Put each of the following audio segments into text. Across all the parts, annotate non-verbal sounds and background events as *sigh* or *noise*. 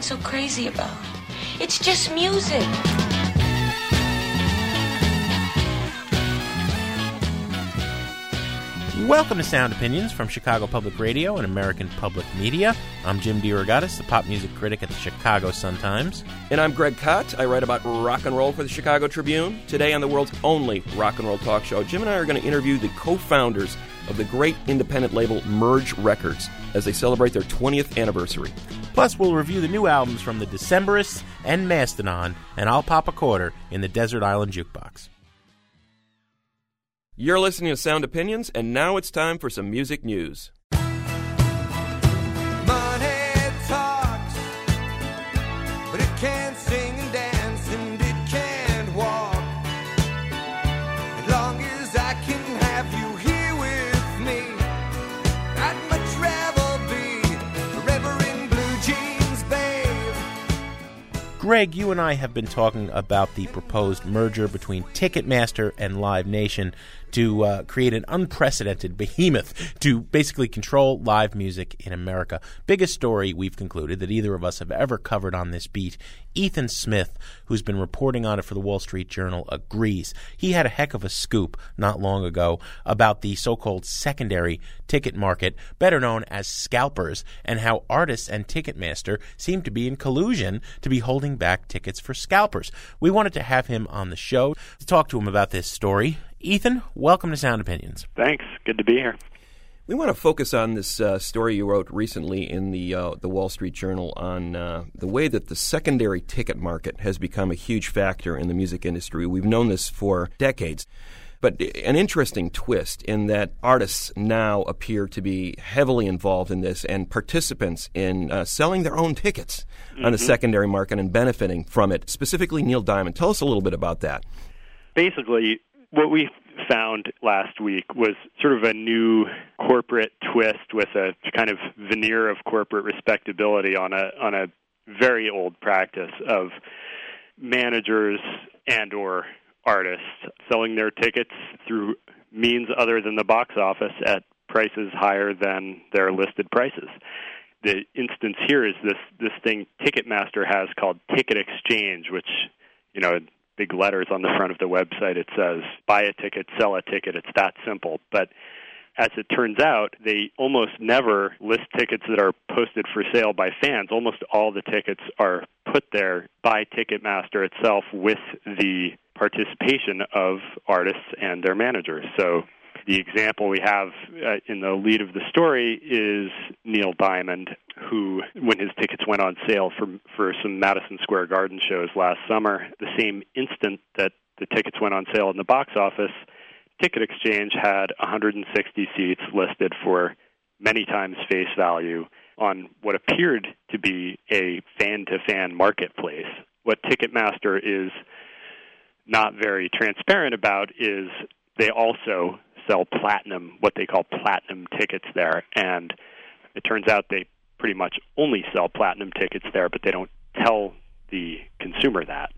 Getting so crazy about? It's just music. Welcome to Sound Opinions from Chicago Public Radio and American Public Media. I'm Jim DeRogatis, the pop music critic at the Chicago Sun-Times. And I'm Greg Kot. I write about rock and roll for the Chicago Tribune. Today on the world's only rock and roll talk show, Jim and I are going to interview the co-founders of the great independent label Merge Records as they celebrate their 20th anniversary. Plus, we'll review the new albums from the Decemberists and Mastodon, and I'll pop a quarter in the Desert Island Jukebox. You're listening to Sound Opinions, and now it's time for some music news. Greg, you and I have been talking about the proposed merger between Ticketmaster and Live Nation to uh, create an unprecedented behemoth to basically control live music in America. Biggest story we've concluded that either of us have ever covered on this beat. Ethan Smith, who's been reporting on it for the Wall Street Journal, agrees. He had a heck of a scoop not long ago about the so called secondary ticket market, better known as scalpers, and how artists and Ticketmaster seem to be in collusion to be holding back tickets for scalpers. We wanted to have him on the show to talk to him about this story. Ethan, welcome to Sound Opinions. Thanks. Good to be here. We want to focus on this uh, story you wrote recently in the uh, the Wall Street Journal on uh, the way that the secondary ticket market has become a huge factor in the music industry. We've known this for decades. But an interesting twist in that artists now appear to be heavily involved in this and participants in uh, selling their own tickets on the secondary market and benefiting from it. Specifically, Neil Diamond. Tell us a little bit about that. Basically, what we found last week was sort of a new corporate twist with a kind of veneer of corporate respectability on a on a very old practice of managers and or artists selling their tickets through means other than the box office at prices higher than their listed prices. The instance here is this this thing Ticketmaster has called Ticket Exchange, which you know big letters on the front of the website it says buy a ticket, sell a ticket. It's that simple. But as it turns out, they almost never list tickets that are posted for sale by fans. Almost all the tickets are put there by Ticketmaster itself with the participation of artists and their managers. So the example we have uh, in the lead of the story is Neil Diamond, who, when his tickets went on sale for for some Madison Square Garden shows last summer, the same instant that the tickets went on sale in the box office, Ticket Exchange had 160 seats listed for many times face value on what appeared to be a fan to fan marketplace. What Ticketmaster is not very transparent about is they also sell platinum, what they call platinum tickets there. And it turns out they pretty much only sell platinum tickets there, but they don't tell the consumer that.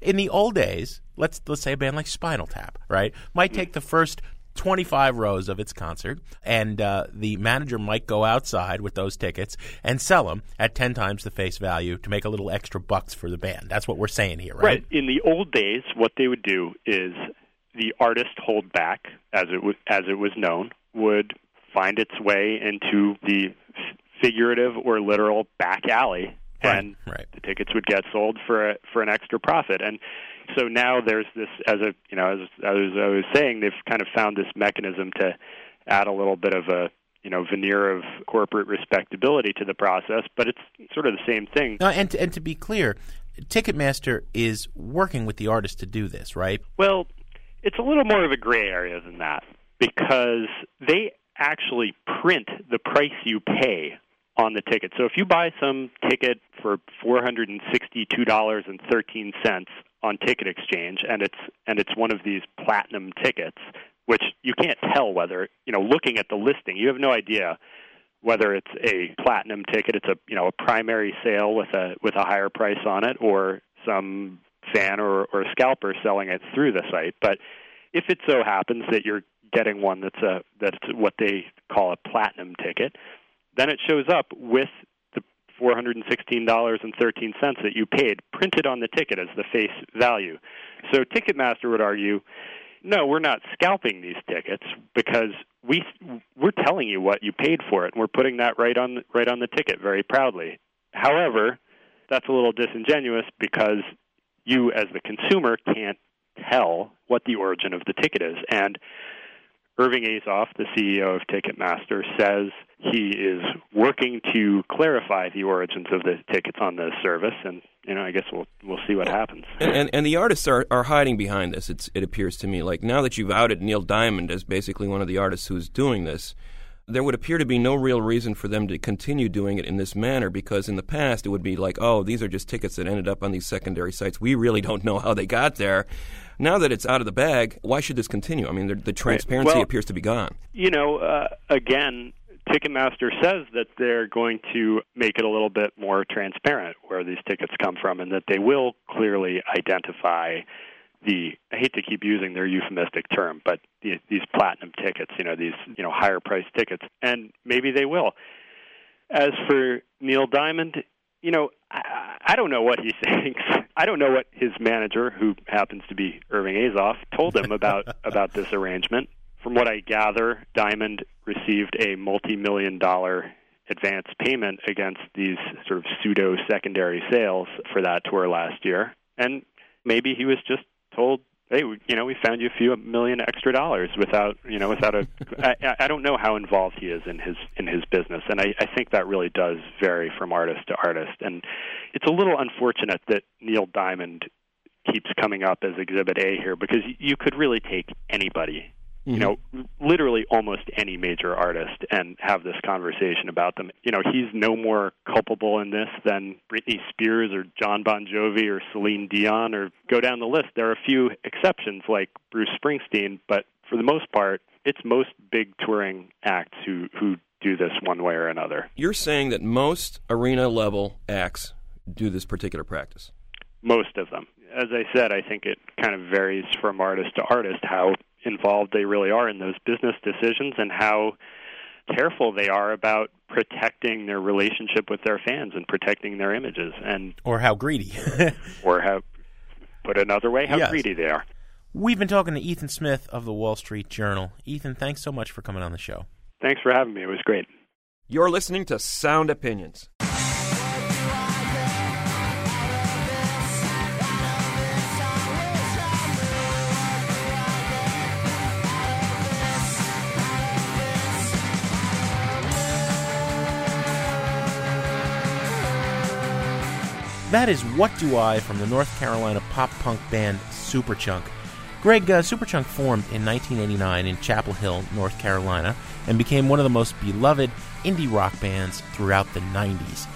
In the old days, let's let's say a band like Spinal Tap, right, might take the first 25 rows of its concert, and uh, the manager might go outside with those tickets and sell them at 10 times the face value to make a little extra bucks for the band. That's what we're saying here, right? Right. In the old days, what they would do is the artist hold back, as it was as it was known, would find its way into the figurative or literal back alley, Right, and right. the tickets would get sold for a, for an extra profit. And so now there's this, as a you know, as, as I was saying, they've kind of found this mechanism to add a little bit of a you know veneer of corporate respectability to the process, but it's sort of the same thing. Now, and and to be clear, Ticketmaster is working with the artist to do this, right? Well, it's a little more of a gray area than that because they actually print the price you pay on the ticket. So if you buy some ticket for four hundred and sixty-two dollars and thirteen cents on Ticket Exchange, and it's and it's one of these platinum tickets, which you can't tell whether you know looking at the listing, you have no idea whether it's a platinum ticket, it's a you know a primary sale with a with a higher price on it, or some fan or, or scalper selling it through the site. But if it so happens that you're getting one that's a that's what they call a platinum ticket, then it shows up with the four hundred and sixteen dollars and thirteen cents that you paid printed on the ticket as the face value. So Ticketmaster would argue, no, we're not scalping these tickets because we we're telling you what you paid for it, and we're putting that right on right on the ticket very proudly. However, that's a little disingenuous because you, as the consumer, can't tell what the origin of the ticket is. And Irving Azoff, the CEO of Ticketmaster, says he is working to clarify the origins of the tickets on the service, and you know, I guess we'll we'll see what happens. And, and, and the artists are, are hiding behind this. It's, it appears to me like now that you've outed Neil Diamond as basically one of the artists who's doing this, there would appear to be no real reason for them to continue doing it in this manner because in the past it would be like, oh, these are just tickets that ended up on these secondary sites. We really don't know how they got there. Now that it's out of the bag, why should this continue? I mean, the, the transparency Well- appears to be gone. you know, uh, again, Ticketmaster says that they're going to make it a little bit more transparent where these tickets come from, and that they will clearly identify the. I hate to keep using their euphemistic term, but the, these platinum tickets, you know, these you know higher priced tickets, and maybe they will. As for Neil Diamond, you know, I, I don't know what he *laughs* thinks. I don't know what his manager, who happens to be Irving Azoff, told him about *laughs* about this arrangement. From what I gather, Diamond received a multi-million dollar advance payment against these sort of pseudo secondary sales for that tour last year, and maybe he was just told hey, you know, we found you a few million extra dollars without, you know, without a. *laughs* I, I- don't know how involved he is in his in his business, and I, I think that really does vary from artist to artist, and it's a little unfortunate that Neil Diamond keeps coming up as Exhibit A here because you could really take anybody. You mm-hmm. know, literally almost any major artist and have this conversation about them. You know, he's no more culpable in this than Britney Spears or John Bon Jovi or Celine Dion or go down the list. There are a few exceptions like Bruce Springsteen, but for the most part, it's most big touring acts who who do this one way or another. You're saying that most arena level acts do this particular practice. most of them. As I said, I think it kind of varies from artist to artist how involved they really are in those business decisions and how careful they are about protecting their relationship with their fans and protecting their images and Or how greedy. *laughs* or how put another way how Yes. greedy they are. We've been talking to Ethan Smith of the Wall Street Journal. Ethan, thanks so much for coming on the show. Thanks for having me. It was great. You're listening to Sound Opinions. That is What Do I from the North Carolina pop punk band Superchunk. Greg, uh, Superchunk formed in 1989 in Chapel Hill, North Carolina, and became one of the most beloved indie rock bands throughout the 90s.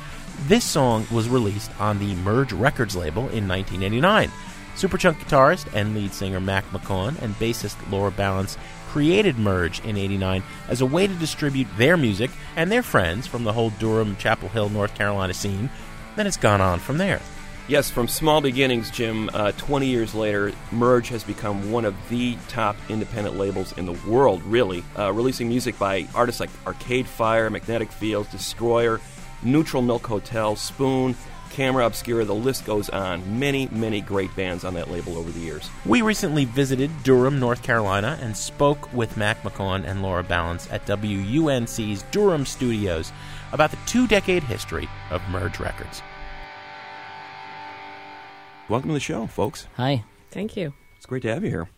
This song was released on the Merge Records label in 1989. Superchunk guitarist and lead singer Mac McCaughan and bassist Laura Balance created Merge in 89 as a way to distribute their music and their friends from the whole Durham, Chapel Hill, North Carolina scene. Then it's gone on from there. Yes, from small beginnings, Jim, uh, 20 years later, Merge has become one of the top independent labels in the world, really, uh, releasing music by artists like Arcade Fire, Magnetic Fields, Destroyer, Neutral Milk Hotel, Spoon, Camera Obscura, the list goes on. Many, many great bands on that label over the years. We recently visited Durham, North Carolina, and spoke with Mac McCaughan and Laura Balance at WUNC's Durham studios about the two decade history of Merge Records. Welcome to the show, folks. Hi. Thank you. It's great to have you here,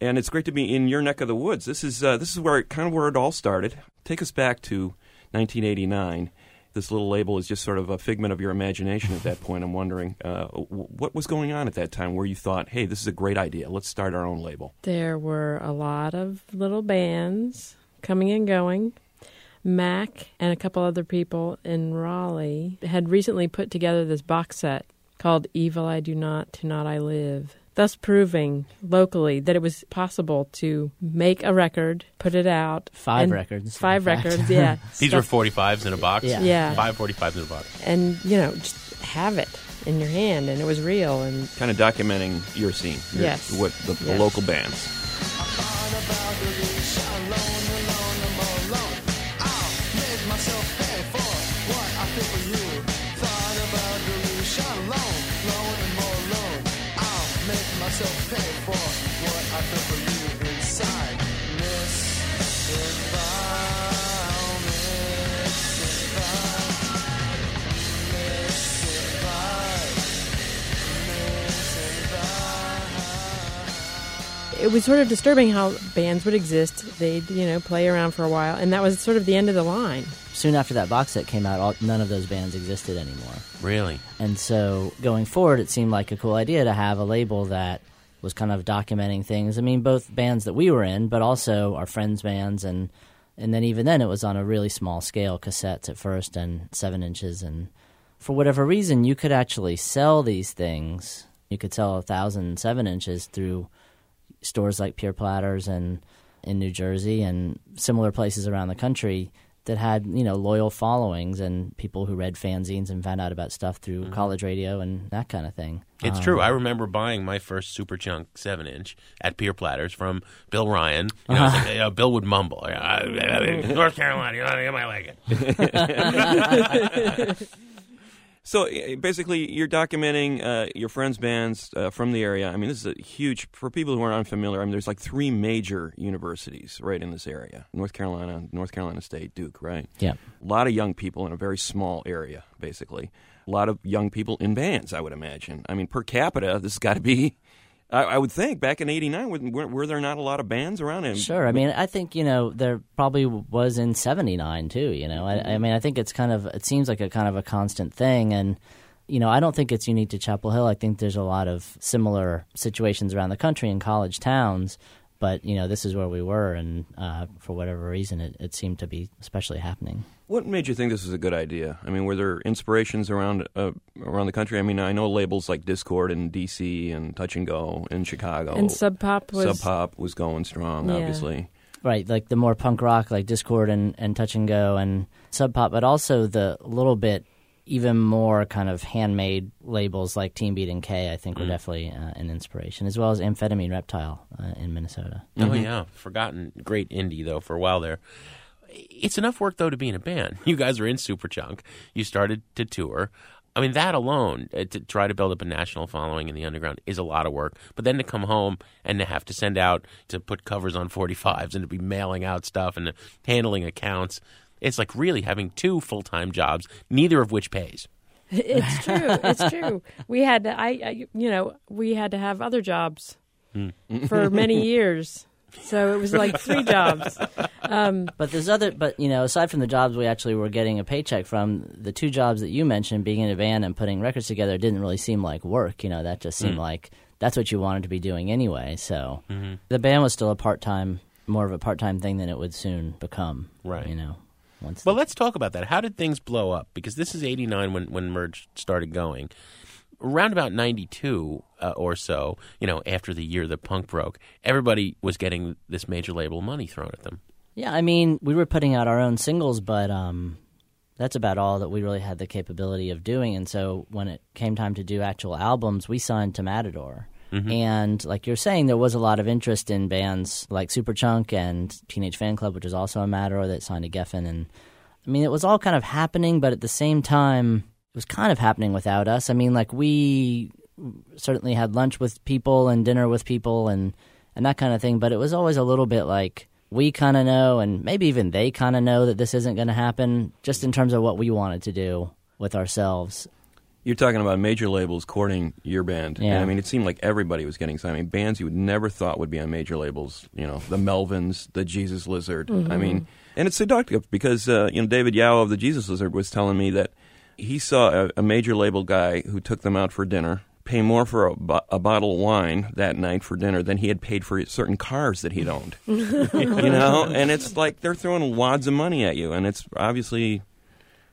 and it's great to be in your neck of the woods. This is uh, this is where it, kind of where it all started. Take us back to 1989. This little label is just sort of a figment of your imagination at that *laughs* point. I'm wondering uh, w- what was going on at that time, where you thought, "Hey, this is a great idea. Let's start our own label." There were a lot of little bands coming and going. Mac and a couple other people in Raleigh had recently put together this box set called Evil I Do Not, To Not I Live, thus proving locally that it was possible to make a record, put it out. Five records, Five records, yeah. *laughs* These were 45s in a box? Yeah. Yeah. Five 45s in a box. And, you know, just have it in your hand, and it was real. And Kind of documenting your scene. your- Yes. What the, the Yes. local bands. It was sort of disturbing how bands would exist. They'd, you know, play around for a while, and that was sort of the end of the line. Soon after that box set came out, all, none of those bands existed anymore. Really? And so going forward, it seemed like a cool idea to have a label that was kind of documenting things. I mean, both bands that we were in, but also our friends' bands, and and then even then, it was on a really small scale, cassettes at first and seven inches. And for whatever reason, you could actually sell these things. You could sell a thousand seven inches through stores like Pier Platters and in New Jersey and similar places around the country that had you know loyal followings and people who read fanzines and found out about stuff through college radio and that kind of thing. It's Um, true. I remember buying my first Superchunk 7 inch at Pier Platters from Bill Ryan. You know, it's like, you know, Bill would mumble, "Uh, North Carolina, you know, you might like it. So uh, basically, you're documenting uh, your friends' bands uh, from the area. I mean, this is a huge for people who aren't unfamiliar. I mean, there's like three major universities right in this area: North Carolina, North Carolina State, Duke. Right? Yeah. A lot of young people in a very small area, basically. A lot of young people in bands, I would imagine. I mean, per capita, this has got to be. I, I would think back in '89, were, were there not a lot of bands around? And Sure. I mean, I think you know there probably was in '79 too. You know, I, I mm-hmm. mean, I think it's kind of it seems like a kind of a constant thing, and you know, I don't think it's unique to Chapel Hill. I think there's a lot of similar situations around the country in college towns. But you know, this is where we were, and uh, for whatever reason, it, it seemed to be especially happening. What made you think this was a good idea? I mean, were there inspirations around uh, around the country? I mean, I know labels like Dischord in D.C. and Touch and Go in Chicago. And Sub Pop was Sub Pop was going strong, Yeah. obviously. Right, like the more punk rock, like Dischord and, and Touch and Go and Sub Pop, but also the little bit even more kind of handmade labels like Teenbeat and K. I think were definitely uh, an inspiration, as well as Amphetamine Reptile uh, in Minnesota. Oh, yeah. Forgotten. Great indie, though, for a while there. It's enough work, though, to be in a band. *laughs* You guys are in Superchunk. You started to tour. I mean, that alone, uh, to try to build up a national following in the underground is a lot of work. But then to come home and to have to send out, to put covers on 45s and to be mailing out stuff and handling accounts, it's like really having two full time jobs, neither of which pays. *laughs* it's true. It's true. We had to, I, I, you know, we had to have other jobs hmm. for many *laughs* years. So it was like three jobs. Um, But there's other, but you know, aside from the jobs we actually were getting a paycheck from, the two jobs that you mentioned, being in a band and putting records together, didn't really seem like work. You know, that just seemed hmm. like that's what you wanted to be doing anyway. So mm-hmm. the band was still a part time, more of a part time thing than it would soon become. Right. You know, once. Well, let's talk about that. How did things blow up? Because this is 89 when, when Merge started going. Around about 92 uh, or so, you know, after the year that punk broke, everybody was getting this major label money thrown at them. Yeah, I mean, we were putting out our own singles, but um, that's about all that we really had the capability of doing. And so when it came time to do actual albums, we signed to Matador. Mm-hmm. And like you're saying, there was a lot of interest in bands like Superchunk and Teenage Fanclub, which is also a Matador that signed to Geffen. And I mean, it was all kind of happening, but at the same time, it was kind of happening without us. I mean, like we certainly had lunch with people and dinner with people and and that kind of thing, but it was always a little bit like we kind of know and maybe even they kind of know that this isn't going to happen just in terms of what we wanted to do with ourselves. You're talking about major labels courting your band. Yeah. And, I mean, it seemed like everybody was getting signed. I mean, bands you would never thought would be on major labels. You know, the Melvins, the Jesus Lizard. I mean, and it's seductive because uh, you know David Yow of the Jesus Lizard was telling me that he saw a, a major label guy who took them out for dinner pay more for a, bo- a bottle of wine that night for dinner than he had paid for certain cars that he'd owned. *laughs* you know, and it's like they're throwing wads of money at you, and it's obviously,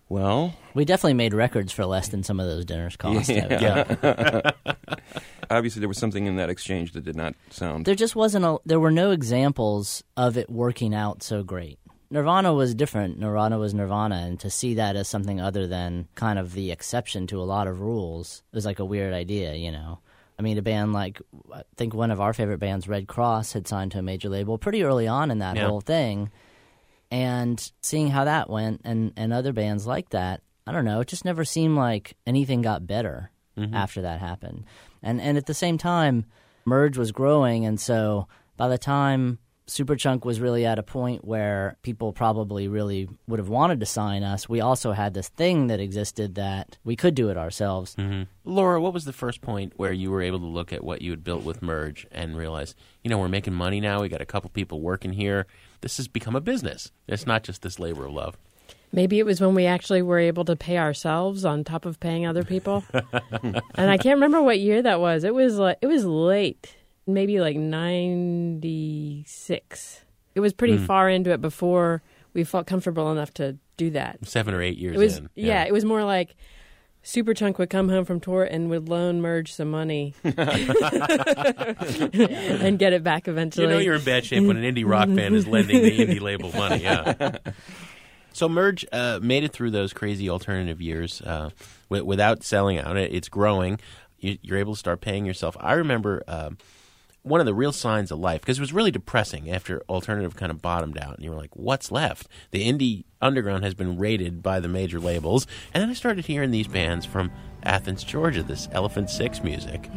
well, We definitely made records for less than some of those dinners cost. Yeah. *laughs* obviously there was something in that exchange that did not sound. There just wasn't a. There were no examples of it working out so great. Nirvana was different. Nirvana was Nirvana, and to see that as something other than kind of the exception to a lot of rules was like a weird idea, you know. I mean, a band like I think one of our favorite bands, Red Cross, had signed to a major label pretty early on in that Yeah. whole thing, and seeing how that went, and and other bands like that, I don't know, it just never seemed like anything got better mm-hmm. after that happened. And and at the same time, Merge was growing, and so by the time Superchunk was really at a point where people probably really would have wanted to sign us, we also had this thing that existed that we could do it ourselves. Mm-hmm. Laura, what was the first point where you were able to look at what you had built with Merge and realize, you know, we're making money now. We got a couple people working here. This has become a business. It's not just this labor of love. Maybe it was when we actually were able to pay ourselves on top of paying other people. *laughs* and I can't remember what year that was. It was like it was late, maybe like 96. It was pretty hmm. far into it before we felt comfortable enough to do that. Seven or eight years It was in. yeah. it was more like Superchunk would come home from tour and would loan Merge some money *laughs* *laughs* and get it back eventually. You know you're in bad shape when an indie rock *laughs* band is lending the indie label money. Yeah. So Merge uh, made it through those crazy alternative years uh, wi- without selling out. It's growing. You, you're able to start paying yourself. I remember um, one of the real signs of life because it was really depressing after alternative kind of bottomed out, and you were like, "What's left?" The indie underground has been raided by the major labels, and then I started hearing these bands from Athens, Georgia, this Elephant Six music,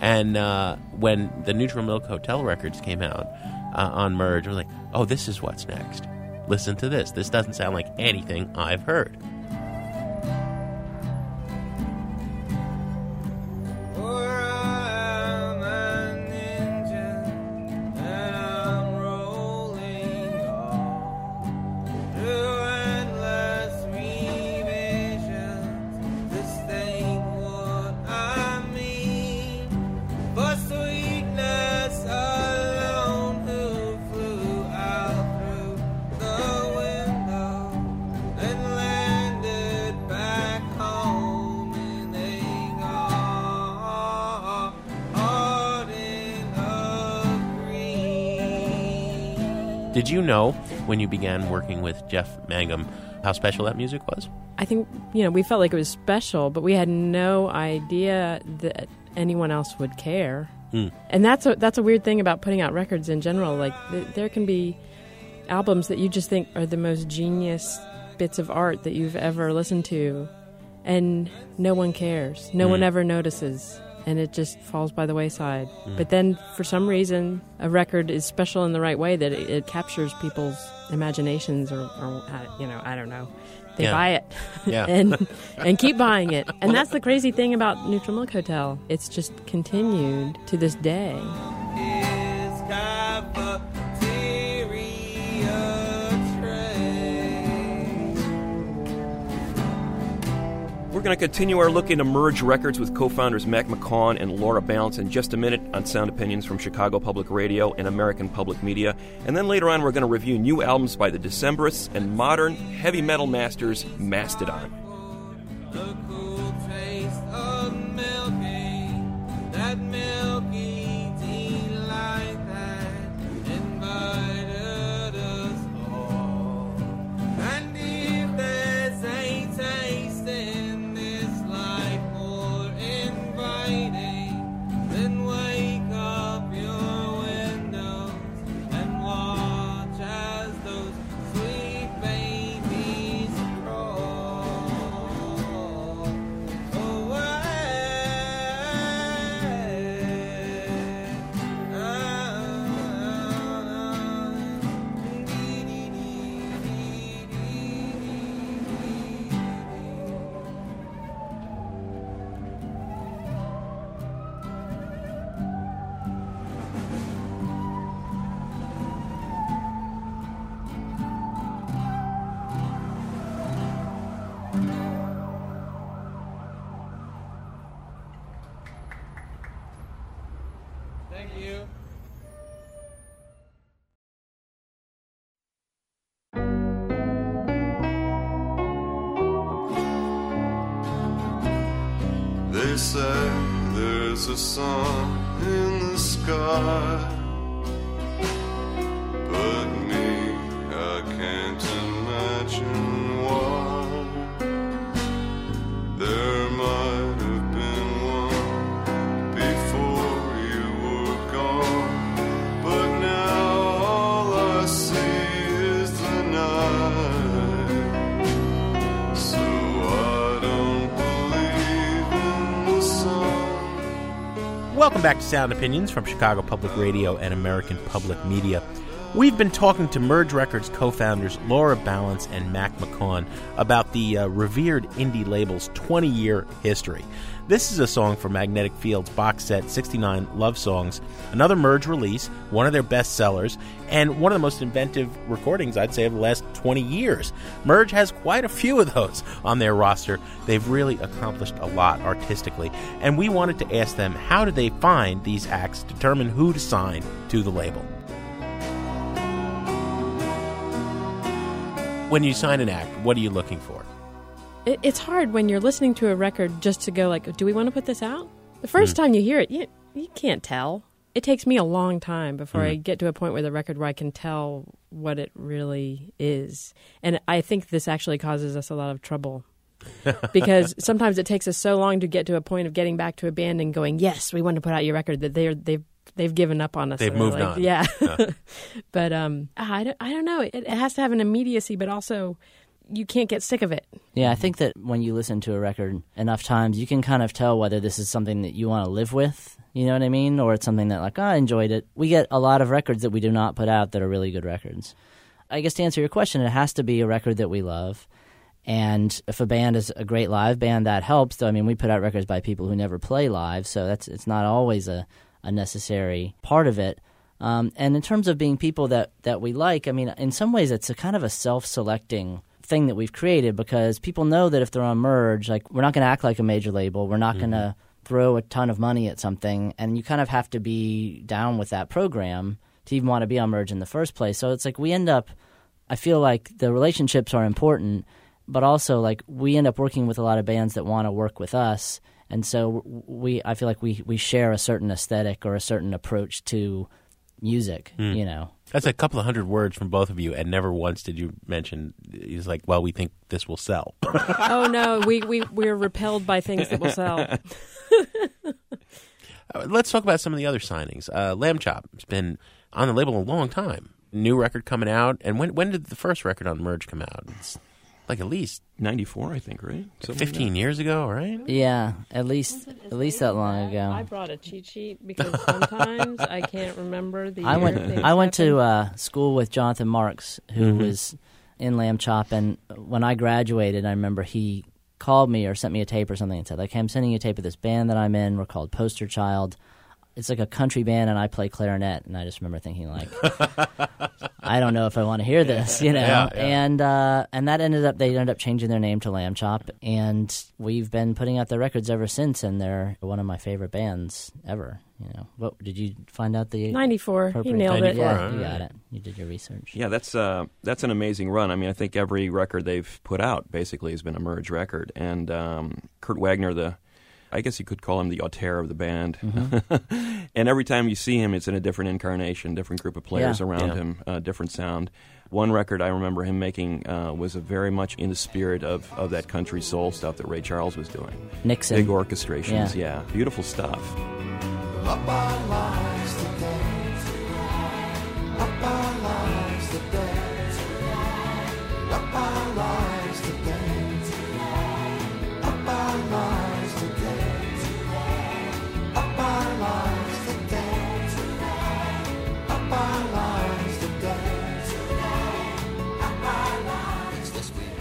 and uh, when the Neutral Milk Hotel records came out uh, on Merge, I was like, "Oh, this is what's next." Listen to this. This doesn't sound like anything I've heard. Know when you began working with Jeff Mangum how special that music was? I think you know we felt like it was special, but we had no idea that anyone else would care. Hmm. And that's a that's a weird thing about putting out records in general. Like th- there can be albums that you just think are the most genius bits of art that you've ever listened to, and no one cares. No one ever notices. And it just falls by the wayside. But then, for some reason, a record is special in the right way that it, it captures people's imaginations, or, or uh, you know, I don't know. They Yeah. buy it Yeah. *laughs* and and keep buying it. And that's the crazy thing about Neutral Milk Hotel. It's just continued to this day. Going to continue our look into Merge Records with co founders Mac McCaughan and Laura Balance in just a minute on Sound Opinions from Chicago Public Radio and American Public Media. And then later on, we're going to review new albums by the Decemberists and modern heavy metal masters Mastodon. Back to Sound Opinions from Chicago Public Radio and American Public Media. We've been talking to Merge Records co founders Laura Balance and Mac McCaughan about the uh, revered indie label's 20 year history. This is a song from Magnetic Field's box set 69 Love Songs, another Merge release, one of their best sellers, and one of the most inventive recordings, I'd say, of the last 20 years. Merge has quite a few of those on their roster. They've really accomplished a lot artistically, and we wanted to ask them how did they find these acts, determine who to sign to the label. When you sign an act, what are you looking for? It, it's hard when you're listening to a record just to go like, do we want to put this out? The first Hmm. time you hear it, you you can't tell. It takes me a long time before Hmm. I get to a point with a record where I can tell what it really is. And I think this actually causes us a lot of trouble. *laughs* because sometimes it takes us so long to get to a point of getting back to a band and going, "Yes, we want to put out your record." That they're they've they've given up on us. They've moved like, on. Yeah, Yeah. *laughs* but um, I don't I don't know. It, it has to have an immediacy, but also you can't get sick of it. Yeah, I think that when you listen to a record enough times, you can kind of tell whether this is something that you want to live with. You know what I mean? Or it's something that, like, "Oh, I enjoyed it. We get a lot of records that we do not put out that are really good records. I guess to answer your question, it has to be a record that we love. And if a band is a great live band, that helps. Though I mean, we put out records by people who never play live, so that's it's not always a, a necessary part of it. Um, and in terms of being people that, that we like, I mean, in some ways, it's a kind of a self-selecting thing that we've created because people know that if they're on Merge, like we're not going to act like a major label, we're not going to throw a ton of money at something, and you kind of have to be down with that program to even want to be on Merge in the first place. So it's like we end up. I feel like the relationships are important, but also like we end up working with a lot of bands that want to work with us, and so we I feel like we we share a certain aesthetic or a certain approach to music. You know, That's a couple of hundred words from both of you, and never once did you mention. He's like, "Well, we think this will sell." *laughs* oh no, we we we're repelled by things that will sell. *laughs* *laughs* Uh, Let's talk about some of the other signings. Uh, Lambchop has been on the label a long time. New record coming out, and when when did the first record on Merge come out? It's like at least 94, I think, right? Something like fifteen that. years ago, right? yeah, at least at least that long ago. I brought a cheat sheet because sometimes I can't remember the. I went. things I went to uh, school with Jonathan Marx, who was in Lambchop, and when I graduated, I remember he called me or sent me a tape or something and said, "Like, hey, I'm sending you a tape of this band that I'm in. We're called Poster Child. It's like a country band, and I play clarinet." And I just remember thinking, like, *laughs* I don't know if I want to hear this, you know. Yeah, yeah. And uh, and that ended up they ended up changing their name to Lambchop, and we've been putting out their records ever since, and they're one of my favorite bands ever. You know, what did you find out the 94. He appropriate- nailed it. Yeah, huh? you got it. You did your research. Yeah, that's uh, that's an amazing run. I mean, I think every record they've put out basically has been a merge record, and um, Kurt Wagner, the I guess you could call him the auteur of the band. *laughs* and every time you see him, it's in a different incarnation, different group of players Yeah. around Yeah. him, uh, different sound. One record I remember him making uh, was a very much in the spirit of, of that country soul stuff that Ray Charles was doing. Nixon. Big orchestrations, Yeah. yeah, beautiful stuff.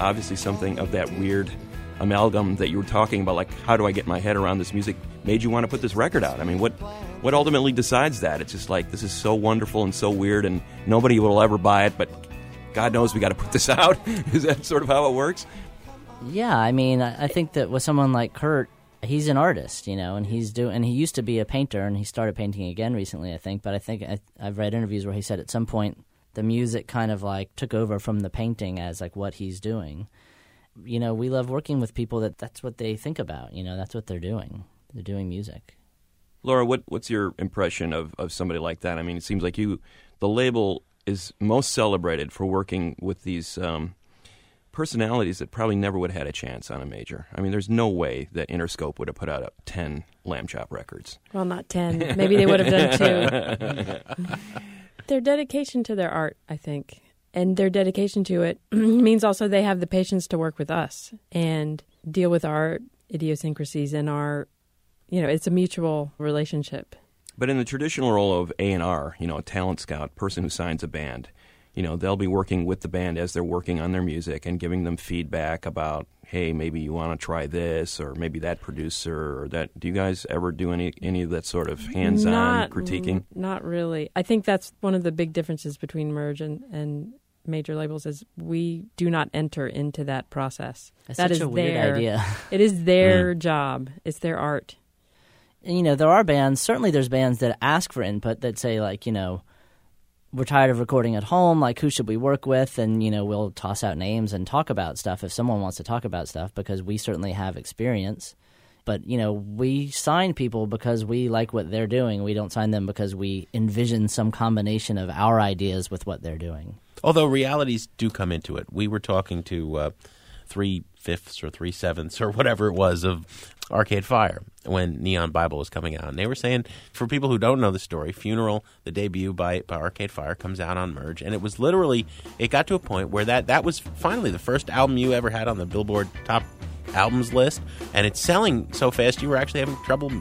Obviously something of that weird amalgam that you were talking about like how do i get my head around this music made you want to put this record out i mean what what ultimately decides that it's just like this is so wonderful and so weird and nobody will ever buy it but god knows we got to put this *laughs* out is that sort of how it works Yeah, I mean, I, think that with someone like Kurt, he's an artist, you know, and he's doing. And he used to be a painter, and he started painting again recently, I think. But I think I, I've read interviews where he said at some point the music kind of like took over from the painting as like what he's doing. You know, we love working with people that that's what they think about. You know, that's what they're doing. they're doing music. Laura, what what's your impression of, of somebody like that? I mean, it seems like you, the label is most celebrated for working with these um, personalities that probably never would have had a chance on a major. I mean, there's no way that Interscope would have put out a, ten Lambchop records. Well, not 10. *laughs* Maybe they would have done two. *laughs* their dedication to their art, I think, and their dedication to it *clears throat* means also they have the patience to work with us and deal with our idiosyncrasies and our, you know, it's a mutual relationship. But in the traditional role of A and R, you know, a talent scout, person who signs a band, you know, they'll be working with the band as they're working on their music and giving them feedback about, hey, maybe you want to try this, or maybe that producer, or that. Do you guys ever do any any of that sort of hands-on Not- critiquing? Not really. I think that's one of the big differences between Merge and, and major labels is we do not enter into that process. That's That such is a weird their, idea. *laughs* It is their job. It's their art. And, you know, there are bands, certainly there's bands that ask for input that say, like, you know, we're tired of recording at home. Like, who should we work with? And, you know, we'll toss out names and talk about stuff if someone wants to talk about stuff because we certainly have experience. But, you know, we sign people because we like what they're doing. We don't sign them because we envision some combination of our ideas with what they're doing. Although realities do come into it. We were talking to uh, three fifths or three sevenths or whatever it was of Arcade Fire when Neon Bible was coming out. And they were saying, for people who don't know the story, Funeral, the debut by, by Arcade Fire, comes out on Merge. And it was literally, it got to a point where that, that was finally the first album you ever had on the Billboard top albums list. And it's selling so fast you were actually having trouble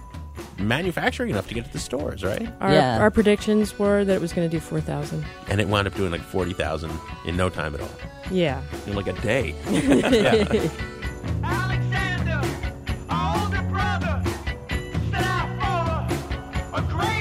manufacturing enough to get to the stores, right? Our, Yeah. our predictions were that it was going to do 4,000. And it wound up doing like 40,000 in no time at all. Yeah. In like a day. *laughs* Alexander, older brother, set out for a great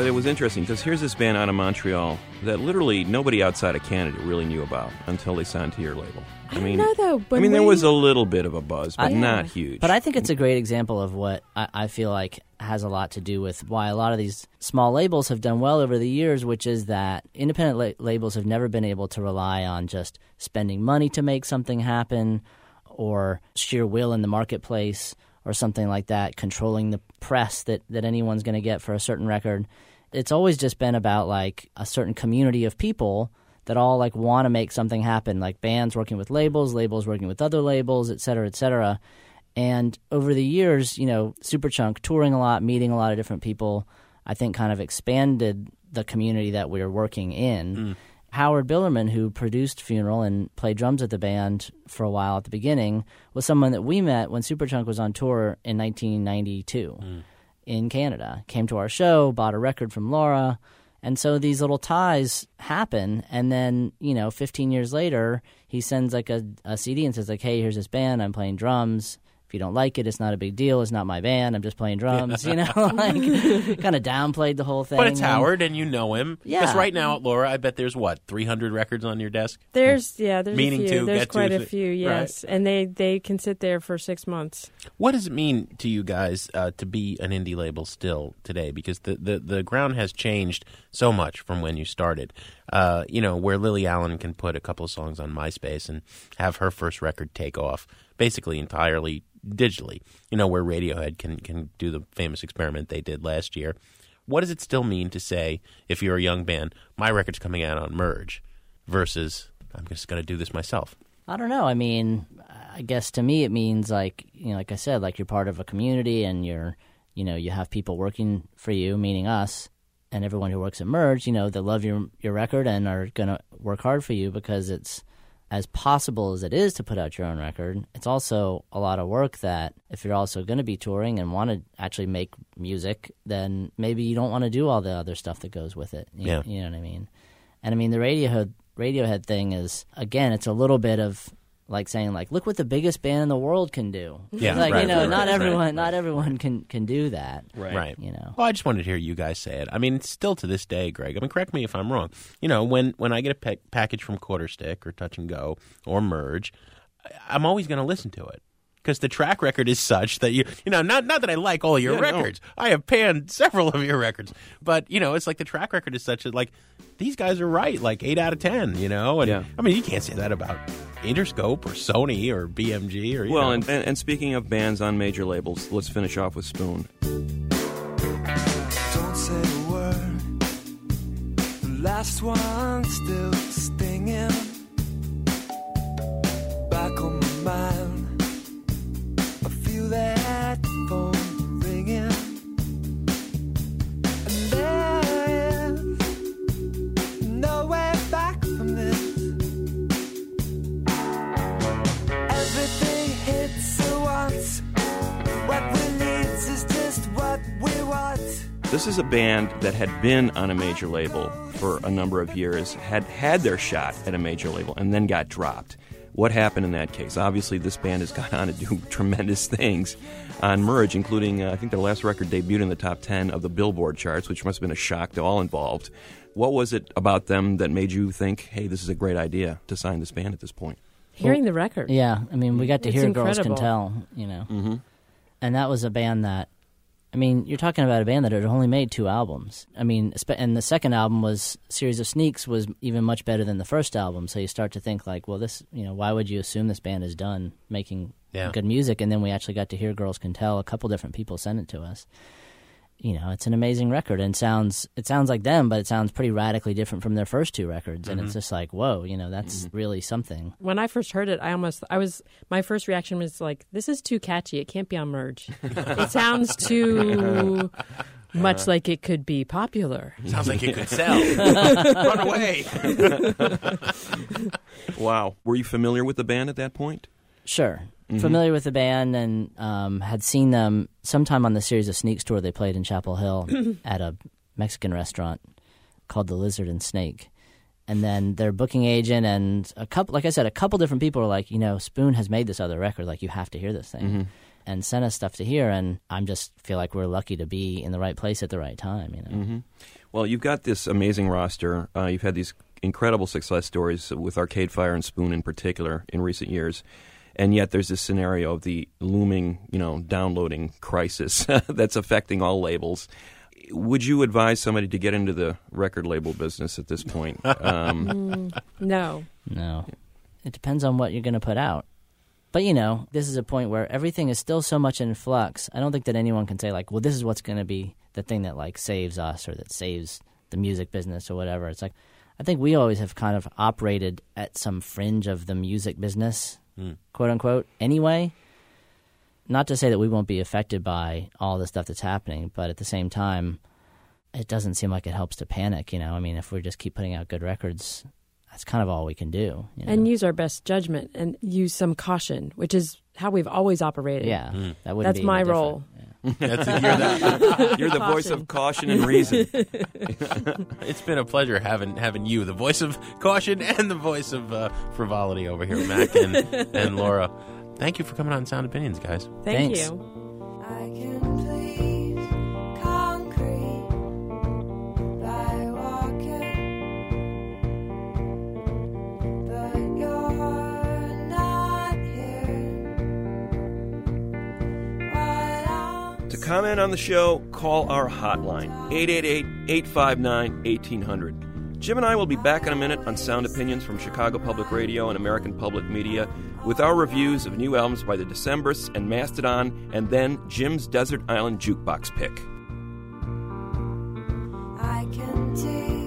But it was interesting because here's this band out of Montreal that literally nobody outside of Canada really knew about until they signed to your label. I, don't mean, know, though, I mean, there was a little bit of a buzz, but I- not huge. But I think it's a great example of what I, I feel like has a lot to do with why a lot of these small labels have done well over the years, which is that independent la- labels have never been able to rely on just spending money to make something happen or sheer will in the marketplace or something like that, controlling the press that, that anyone's going to get for a certain record. It's always just been about like a certain community of people that all like want to make something happen, like bands working with labels, labels working with other labels, et cetera, et cetera. And over the years, you know, Superchunk touring a lot, meeting a lot of different people, I think kind of expanded the community that we are working in. Mm. Howard Bilerman, who produced Funeral and played drums with the band for a while at the beginning, was someone that we met when Superchunk was on tour in 1992 mm. In Canada. Came to our show, bought a record from Laura. And so these little ties happen. And then, you know, 15 years later, he sends like a, a CD and says, like, hey, here's this band. I'm playing drums. If you don't like it, it's not a big deal. It's not my band. I'm just playing drums. You know, *laughs* like *laughs* kind of downplayed the whole thing. But it's And- Howard, and you know him. Because Yeah. right now, Laura, I bet there's what 300 records on your desk. There's yeah, there's Meaning a to few. There's get to quite a it, few, right. yes, and they they can sit there for six months. What does it mean to you guys uh, to be an indie label still today? Because the, the, the ground has changed so much from when you started. Uh, you know, where Lily Allen can put a couple songs on MySpace and have her first record take off basically entirely digitally. You know, where Radiohead can, can do the famous experiment they did last year. What does it still mean to say, if you're a young band, my record's coming out on Merge versus I'm just going to do this myself? I don't know. I mean, I guess to me it means like you know, like I said, like you're part of a community and you're, you know, you have people working for you, meaning us, and everyone who works at Merge, you know, that love your your record and are gonna work hard for you because it's as possible as it is to put out your own record. It's also a lot of work that if you're also going to be touring and want to actually make music, then maybe you don't want to do all the other stuff that goes with it. You, Yeah. you know what I mean? And I mean the Radiohead Radiohead thing is again, it's a little bit of like saying like, look what the biggest band in the world can do. *laughs* Yeah, like right, you know, right, not right, everyone, right. not everyone can can do that. Right. right You know. Well, I just wanted to hear you guys say it. I mean, still to this day, Greg. I mean, correct me if I'm wrong. You know, when when I get a pa- package from Quarter Stick or Touch and Go or Merge, I'm always going to listen to it. Because the track record is such that you you know not not that I like all your Yeah, no. records. I have panned several of your records, but you know it's like the track record is such that like these guys are right, like eight out of ten. You know, and Yeah. I mean you can't say that about Interscope or Sony or BMG or you Well, know. and, and, and speaking of bands on major labels, let's finish off with Spoon. Don't say a word. The last one still stinging. Back on my mind. That phone ringing. And there is no way back from this. Everything hits at once. What we need is just what we want. This is a band that had been on a major label for a number of years, had had their shot at a major label, and then got dropped. What happened in that case? Obviously, this band has gone *laughs* on to do tremendous things on Merge, including, uh, I think, their last record debuted in the top 10 of the Billboard charts, which must have been a shock to all involved. What was it about them that made you think, hey, this is a great idea to sign this band at this point? Hearing the record. Yeah, I mean, we got to It's hear Girls Can. Tell, you know. Mm-hmm. And that was a band that, I mean, you're talking about a band that had only made two albums. I mean, and the second album was Series of Sneaks was even much better than the first album. So you start to think like, well, this, you know, why would you assume this band is done making Yeah. good music? And then we actually got to hear Girls Can Tell. A couple different people sent it to us. You know, it's an amazing record and sounds it sounds like them, but it sounds pretty radically different from their first two records. And it's mm-hmm. just like, whoa, you know, that's mm-hmm. really something. When I first heard it, I almost I was my first reaction was like, "This is too catchy. It can't be on Merge. it *laughs* sounds too *laughs* much like it could be popular." Sounds like it could sell. *laughs* Run away. Wow. Were you familiar with the band at that point? Sure. Familiar with the band and um, had seen them sometime on the series of Sneaks tour they played in Chapel Hill *clears throat* at a Mexican restaurant called The Lizard and Snake. And then their booking agent and a couple, like I said, a couple different people were like, you know, Spoon has made this other record. Like, you have to hear this thing. And sent us stuff to hear. And I'm just feel like we're lucky to be in the right place at the right time, you know? Well, you've got this amazing roster. Uh, you've had these incredible success stories with Arcade Fire and Spoon in particular in recent years. And yet there's this scenario of the looming, you know, downloading crisis *laughs* that's affecting all labels. Would you advise somebody to get into the record label business at this point? *laughs* Um, No. No. It depends on what you're going to put out. But you know, this is a point where everything is still so much in flux. I don't think that anyone can say like, well, this is what's going to be the thing that like saves us or that saves the music business or whatever. It's like I think we always have kind of operated at some fringe of the music business, quote unquote, anyway. Not to say that we won't be affected by all the stuff that's happening, but at the same time, it doesn't seem like it helps to panic, you know. I mean, if we just keep putting out good records, that's kind of all we can do. You know? And use our best judgment and use some caution, which is how we've always operated. yeah, Hmm. that would That's be my role. Yeah. That's it. You're that. *laughs* you're the voice of caution and reason. *laughs* It's been a pleasure having having you, the voice of caution and the voice of uh, frivolity over here, Mac and, and Laura. Thank you for coming on Sound Opinions, guys. Thank Thanks. you. Comment on the show, call our hotline, 888 859 1800. Jim and I will be back in a minute on Sound Opinions from Chicago Public Radio and American Public Media with our reviews of new albums by the Decemberists and Mastodon, and then Jim's Desert Island Jukebox pick. I can tease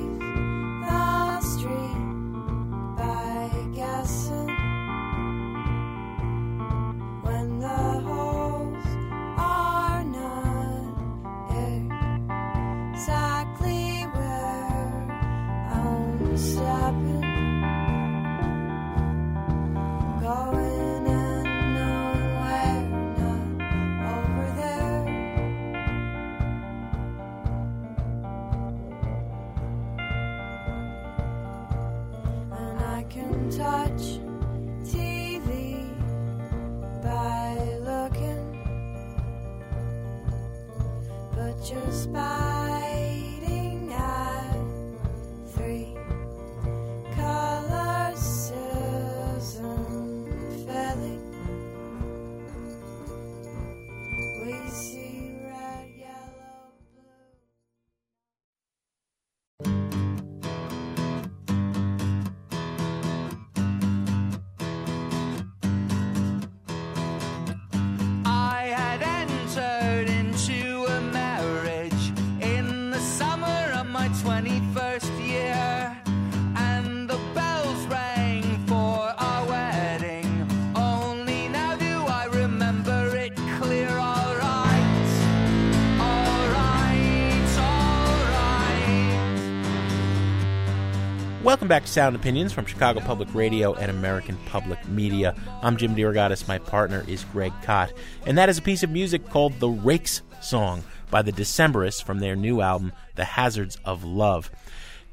back to Sound Opinions from Chicago Public Radio and American Public Media. I'm Jim DeRogatis. My partner is Greg Kot. And that is a piece of music called The Rakes Song by the Decemberists from their new album, The Hazards of Love.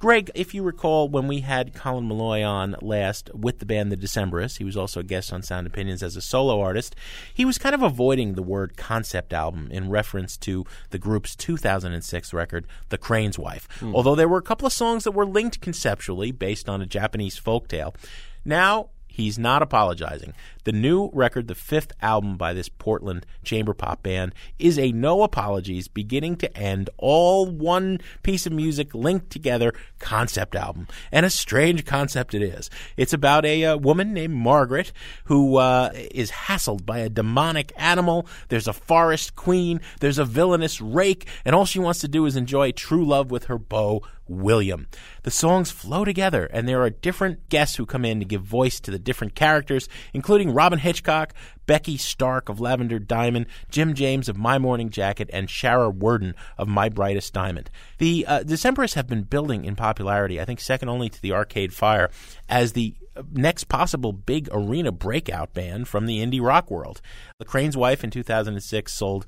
Greg, if you recall, when we had Colin Meloy on last with the band The Decemberists, he was also a guest on Sound Opinions as a solo artist. He was kind of avoiding the word concept album in reference to the group's 2006 record, The Crane's Wife. Hmm. Although there were a couple of songs that were linked conceptually based on a Japanese folktale. Now, He's not apologizing. The new record, the fifth album by this Portland chamber pop band, is a no apologies, beginning to end, all one piece of music linked together concept album. And a strange concept it is. It's about a uh, woman named Margaret who uh, is hassled by a demonic animal. There's a forest queen, there's a villainous rake, and all she wants to do is enjoy true love with her beau, William. The songs flow together, and there are different guests who come in to give voice to the different characters, including Robyn Hitchcock, Becky Stark of Lavender Diamond, Jim James of My Morning Jacket, and Shara Worden of My Brightest Diamond. The uh, Decemberists have been building in popularity, I think second only to the Arcade Fire, as the next possible big arena breakout band from the indie rock world. The Crane's Wife in 2006 sold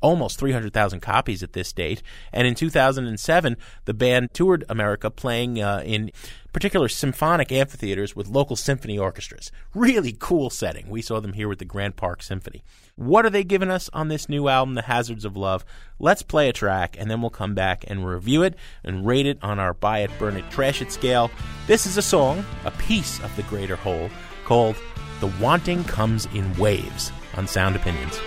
almost 300,000 copies at this date. And in 2007, the band toured America playing uh, in particular symphonic amphitheaters with local symphony orchestras. Really cool setting. We saw them here with the Grant Park Symphony. What are they giving us on this new album, The Hazards of Love? Let's play a track and then we'll come back and review it and rate it on our buy it, burn it, trash it scale. This is a song, a piece of the greater whole, called The Wanting Comes in Waves on Sound Opinions.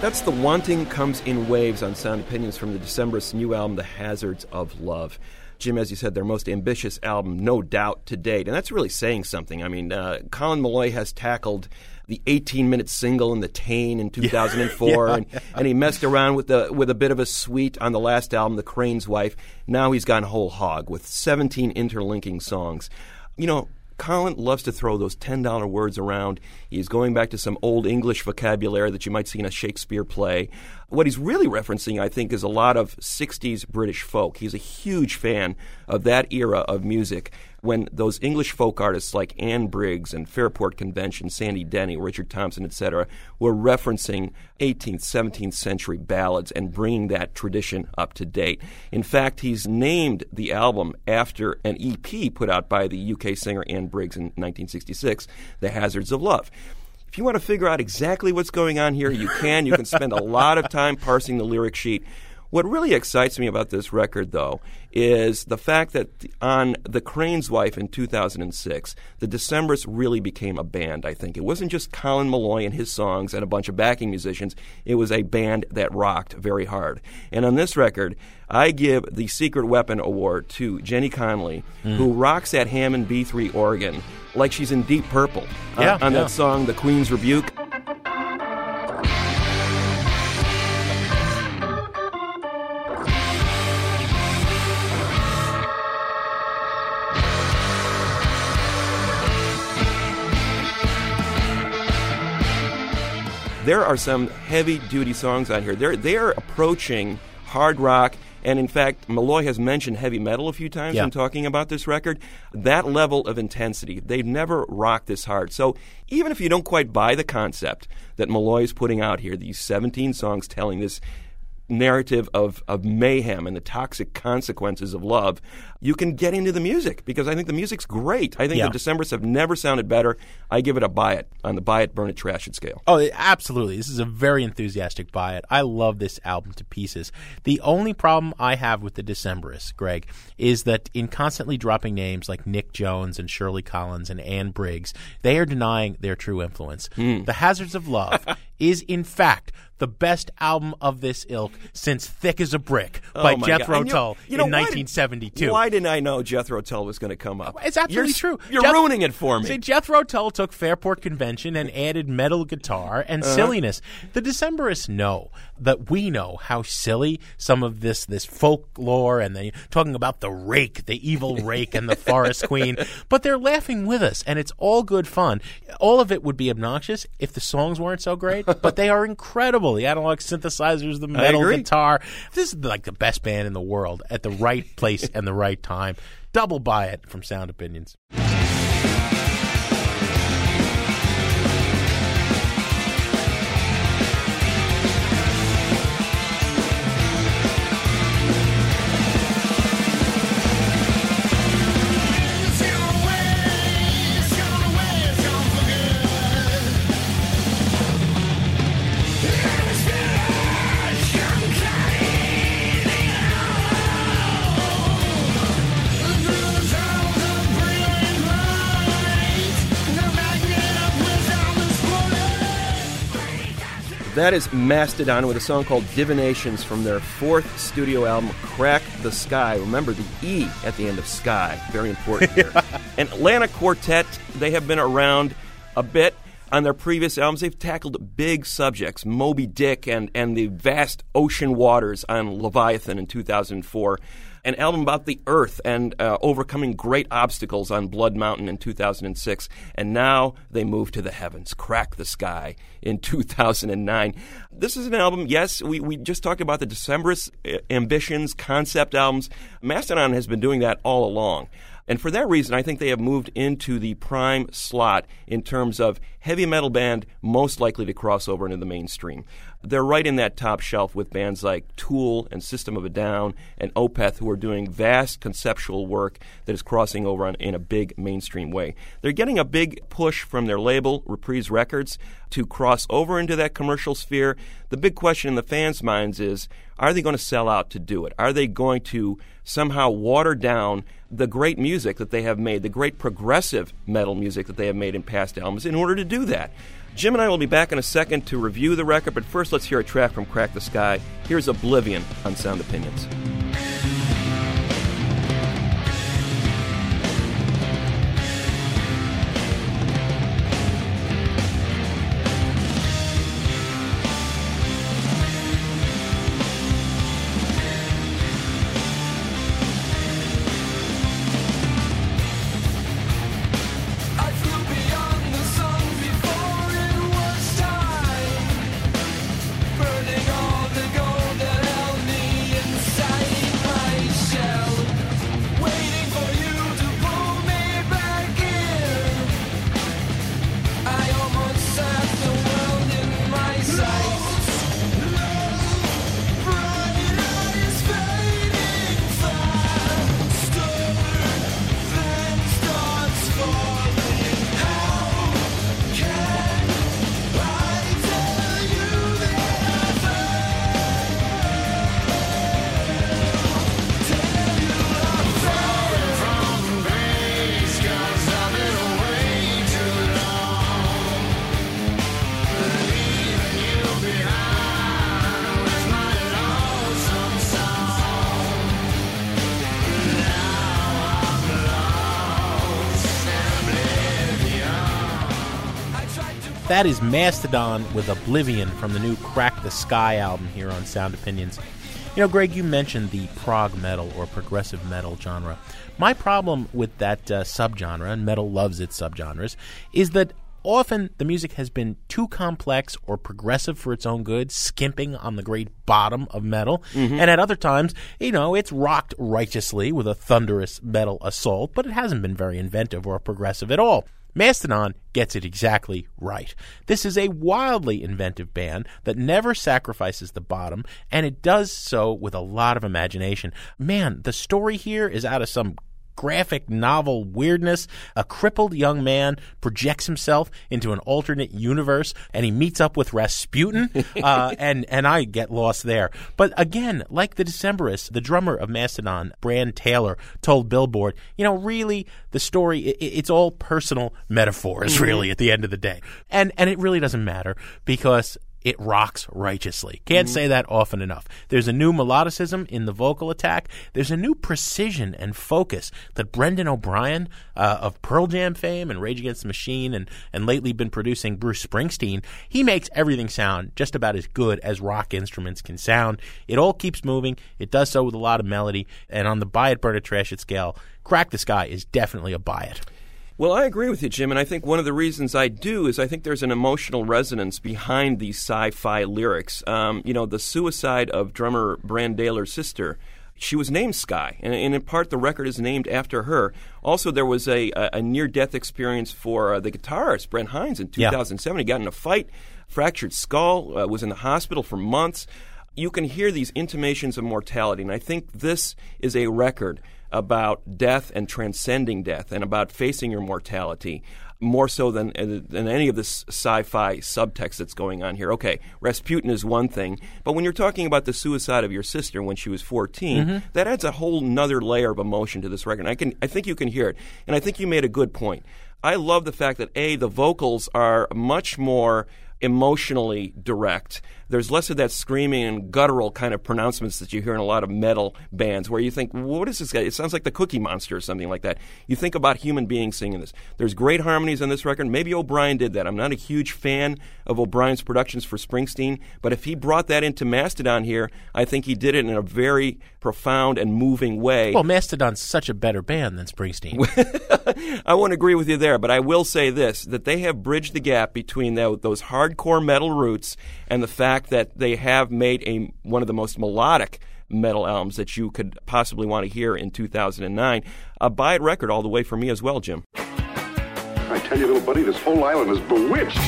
That's The Wanting Comes in Waves on Sound Opinions from the Decemberists' new album, The Hazards of Love. Jim, as you said, their most ambitious album, no doubt, to date. And that's really saying something. I mean, uh, Colin Meloy has tackled the 18 minute single in the Tain in *laughs* 2004, and, and he messed around with, the, with a bit of a suite on the last album, The Crane's Wife. Now he's gone whole hog with 17 interlinking songs. You know, Colin loves to throw those $10 words around. He's going back to some old English vocabulary that you might see in a Shakespeare play. What he's really referencing, I think, is a lot of 60s British folk. He's a huge fan of that era of music when those English folk artists like Anne Briggs and Fairport Convention, Sandy Denny, Richard Thompson, etc., were referencing 18th, 17th century ballads and bringing that tradition up to date. In fact, he's named the album after an EP put out by the UK singer Anne Briggs in 1966, The Hazards of Love. If you want to figure out exactly what's going on here, you can. You can spend a lot of time parsing the lyric sheet. What really excites me about this record, though, is the fact that on The Crane's Wife in 2006, the Decemberists really became a band, I think. It wasn't just Colin Meloy and his songs and a bunch of backing musicians, it was a band that rocked very hard. And on this record, I give the Secret Weapon Award to Jenny Conlee, who rocks that Hammond B3 organ like she's in Deep Purple uh, Yeah, on yeah. that song, The Queen's Rebuke. There are some heavy duty songs on here. They're they're approaching hard rock And in fact, Meloy has mentioned heavy metal a few times Yeah. when talking about this record. That level of intensity, they've never rocked this hard. So even if you don't quite buy the concept that Meloy is putting out here, these 17 songs telling this narrative of, of mayhem and the toxic consequences of love, you can get into the music because I think the music's great. I think Yeah. the Decemberists have never sounded better. I give it a buy it on the buy it, burn it, trash it scale. Oh, absolutely. This is a very enthusiastic buy it. I love this album to pieces. The only problem I have with the Decemberists, Greg, is that in constantly dropping names like Nic Jones and Shirley Collins and Anne Briggs, they are denying their true influence. Hmm. The Hazards of Love *laughs* is, in fact, the best album of this ilk since Thick as a Brick by Oh Jethro Tull you know, in why did- 1972. Why didn't I know Jethro Tull was going to come up? It's absolutely You're, true. You're Jeth- ruining it for me. See, Jethro Tull took Fairport Convention and added metal guitar and Uh-huh. silliness. The Decemberists know that we know how silly some of this this folklore and they talking about the rake, the evil *laughs* rake, and the forest queen. But they're laughing with us, and it's all good fun. All of it would be obnoxious if the songs weren't so great, *laughs* but they are incredible. The analog synthesizers, the metal guitar. This is like the best band in the world at the right place and the right time. Double buy it from Sound Opinions. That is Mastodon with a song called Divinations from their fourth studio album, Crack the Skye. Remember the E at the end of Sky. Very important here. *laughs* and Atlanta Quartet, they have been around a bit. On their previous albums, they've tackled big subjects, Moby Dick and, and the vast ocean waters on Leviathan in 2004 an album about the earth and uh, overcoming great obstacles on Blood Mountain in 2006. And now they move to the heavens, Crack the Skye in *laughs* 2009. This is an album, yes, we, we just talked about the Decemberist uh, ambitions, concept albums. Mastodon has been doing that all along. And for that reason, I think they have moved into the prime slot in terms of heavy metal band most likely to cross over into the mainstream. They're right in that top shelf with bands like Tool and System of a Down and Opeth, who are doing vast conceptual work that is crossing over on, in a big mainstream way. They're getting a big push from their label, Reprise Records, to cross over into that commercial sphere. The big question in the fans' minds is are they going to sell out to do it? Are they going to somehow water down the great music that they have made, the great progressive metal music that they have made in past albums, in order to do that? Jim and I will be back in a second to review the record, but first let's hear a track from Crack the Skye. Here's Oblivion on Sound Opinions. That is Mastodon with Oblivion from the new Crack the Skye album here on Sound Opinions. You know, Greg, you mentioned the prog metal or progressive metal genre. My problem with that uh, subgenre, and metal loves its subgenres, is that Often the music has been too complex or progressive for its own good, skimping on the great bottom of metal. And at other times, you know, it's rocked righteously with a thunderous metal assault, but it hasn't been very inventive or progressive at all. Mastodon gets it exactly right. This is a wildly inventive band that never sacrifices the bottom, and it does so with a lot of imagination. Man, the story here is out of some graphic novel weirdness. A crippled young man projects himself into an alternate universe and he meets up with Rasputin, *laughs* uh, and, and I get lost there. But again, like the Decemberists, the drummer of Mastodon, Brann Dailor, told Billboard, you know, really, the story, i it's all personal metaphors, really, at the end of the day. And, and it really doesn't matter because it rocks righteously. Can't say that often enough. There's a new melodicism in the vocal attack. There's a new precision and focus that Brendan O'Brien uh, of Pearl Jam fame and Rage Against the Machine and, and lately been producing Bruce Springsteen, he makes everything sound just about as good as rock instruments can sound. It all keeps moving. It does so with a lot of melody. And on the buy it, burn it, trash it scale, Crack the Skye is definitely a buy it. Well, I agree with you, Jim, and I think one of the reasons I do is I think there's an emotional resonance behind these sci-fi lyrics. Um, you know, the suicide of drummer Brann Dailor's sister. She was named Sky, and, in part the record is named after her. Also, there was a, a, a near-death experience for uh, the guitarist Brent Hinds in Yeah. 2007. He got in a fight, fractured skull, uh, was in the hospital for months. You can hear these intimations of mortality, and I think this is a record about death and transcending death and about facing your mortality more so than than any of this sci-fi subtext that's going on here. Okay, Rasputin is one thing, but when you're talking about the suicide of your sister when she was 14, mm-hmm. that adds a whole nother layer of emotion to this record. I can I think you can hear it, and I think you made a good point. I love the fact that a the vocals are much more emotionally direct. There's less of that screaming and guttural kind of pronouncements that you hear in a lot of metal bands where you think, what is this guy? It sounds like the Cookie Monster or something like that. You think about human beings singing this. There's great harmonies on this record. Maybe O'Brien did that. I'm not a huge fan of O'Brien's productions for Springsteen, but if he brought that into Mastodon here, I think he did it in a very profound and moving way. Well, Mastodon's such a better band than Springsteen. *laughs* I won't agree with you there, but I will say this: that they have bridged the gap between tho- those hardcore metal roots and the fact that they have made a one of the most melodic metal albums that you could possibly want to hear in 2009. A buy it record all the way for me as well, Jim. I tell you, little buddy, this whole island is bewitched.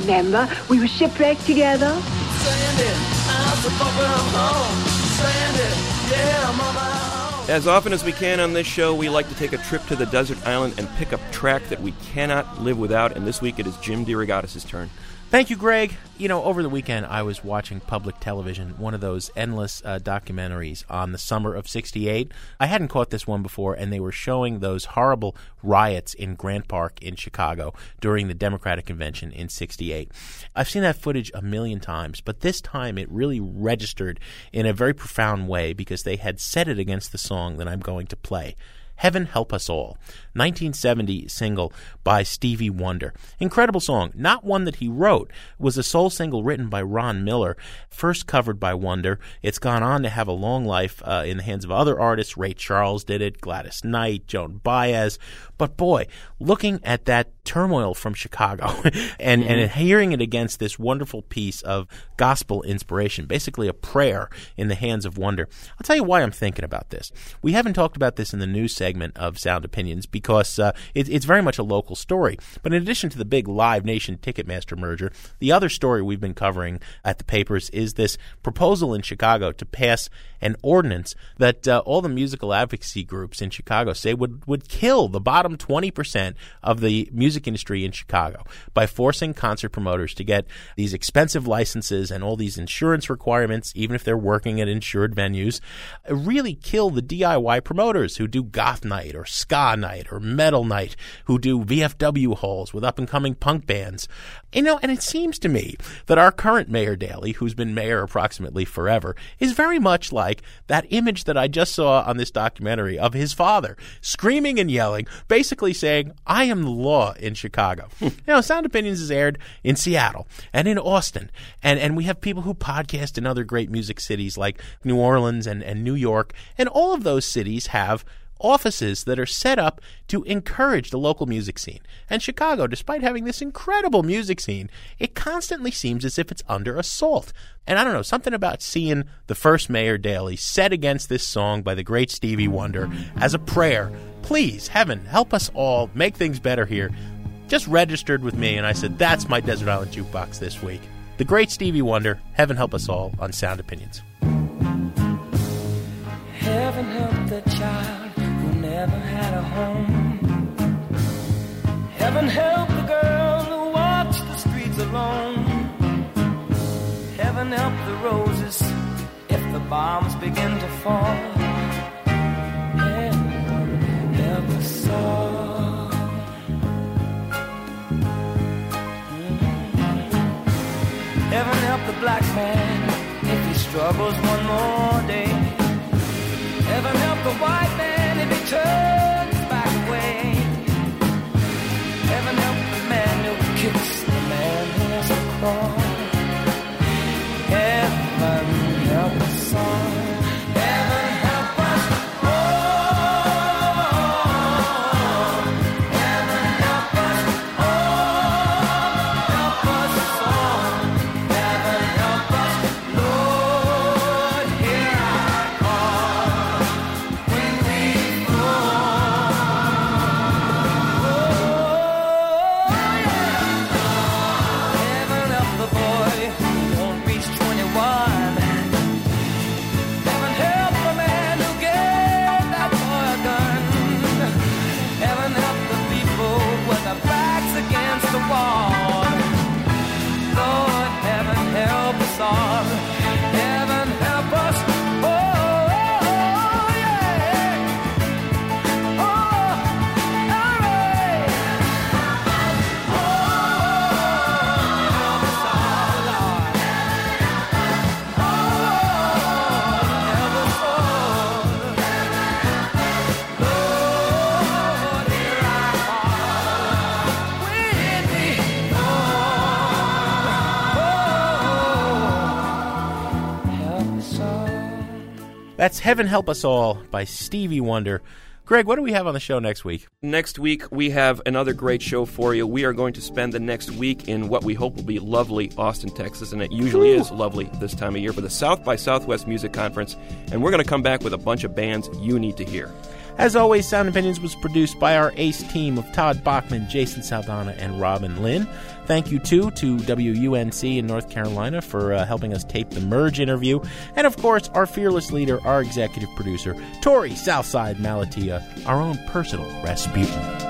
Remember, we were shipwrecked together. As often as we can on this show, we like to take a trip to the desert island and pick a track that we cannot live without. And this week it is Jim DeRogatis' turn. Thank you, Greg. You know, over the weekend, I was watching public television, one of those endless uh, documentaries on the summer of 68. I hadn't caught this one before, and they were showing those horrible riots in Grant Park in Chicago during the Democratic Convention in 68. I've seen that footage a million times, but this time it really registered in a very profound way because they had set it against the song that I'm going to play. Heaven Help Us All, 1970 single by Stevie Wonder. Incredible song, not one that he wrote. It was a soul single written by Ron Miller, first covered by Wonder. It's gone on to have a long life uh, in the hands of other artists. Ray Charles did it, Gladys Knight, Joan Baez. But boy, looking at that turmoil from Chicago *laughs* and, and hearing it against this wonderful piece of gospel inspiration, basically a prayer in the hands of wonder. I'll tell you why I'm thinking about this. We haven't talked about this in the news segment of Sound Opinions because uh, it, it's very much a local story. But in addition to the big Live Nation Ticketmaster merger, the other story we've been covering at the papers is this proposal in Chicago to pass an ordinance that uh, all the musical advocacy groups in Chicago say would, would kill the bottom 20% of the music industry in Chicago by forcing concert promoters to get these expensive licenses and all these insurance requirements, even if they're working at insured venues, really kill the DIY promoters who do goth goth night or ska night or metal night who do VFW halls with up and coming punk bands. You know, and it seems to me that our current Mayor Daley, who's been mayor approximately forever, is very much like that image that I just saw on this documentary of his father screaming and yelling, basically saying, I am the law in Chicago. Hmm. you know, Sound Opinions is aired in Seattle and in Austin. And, and we have people who podcast in other great music cities like New Orleans and, and New York. And all of those cities have offices that are set up to encourage the local music scene. And Chicago, despite having this incredible music scene, it constantly seems as if it's under assault. And I don't know, something about seeing the first Mayor Daley set against this song by the great Stevie Wonder as a prayer. Please, heaven, help us all make things better here. Just registered with me, and I said, that's my Desert Island Jukebox this week. The great Stevie Wonder, Heaven Help Us All on Sound Opinions. Heaven help the child a home. Heaven help the girl who walks the streets alone. Heaven help the roses if the bombs begin to fall. Heaven help. Heaven help the black man if he struggles one more day. Heaven help the white man if he turns crawl. Heaven help us. Heaven Help Us All by Stevie Wonder. Greg, what do we have on the show next week? Next week, we have another great show for you. We are going to spend the next week in what we hope will be lovely Austin, Texas, and it usually is lovely this time of year for the South by Southwest Music Conference. And we're going to come back with a bunch of bands you need to hear. As always, Sound Opinions was produced by our ace team of Todd Bachman, Jason Saldanha, and Robin Linn. Thank you, too, to WUNC in North Carolina for uh, helping us tape the Merge interview. And, of course, our fearless leader, our executive producer, Torey Southside Malatia, our own personal Rasputin.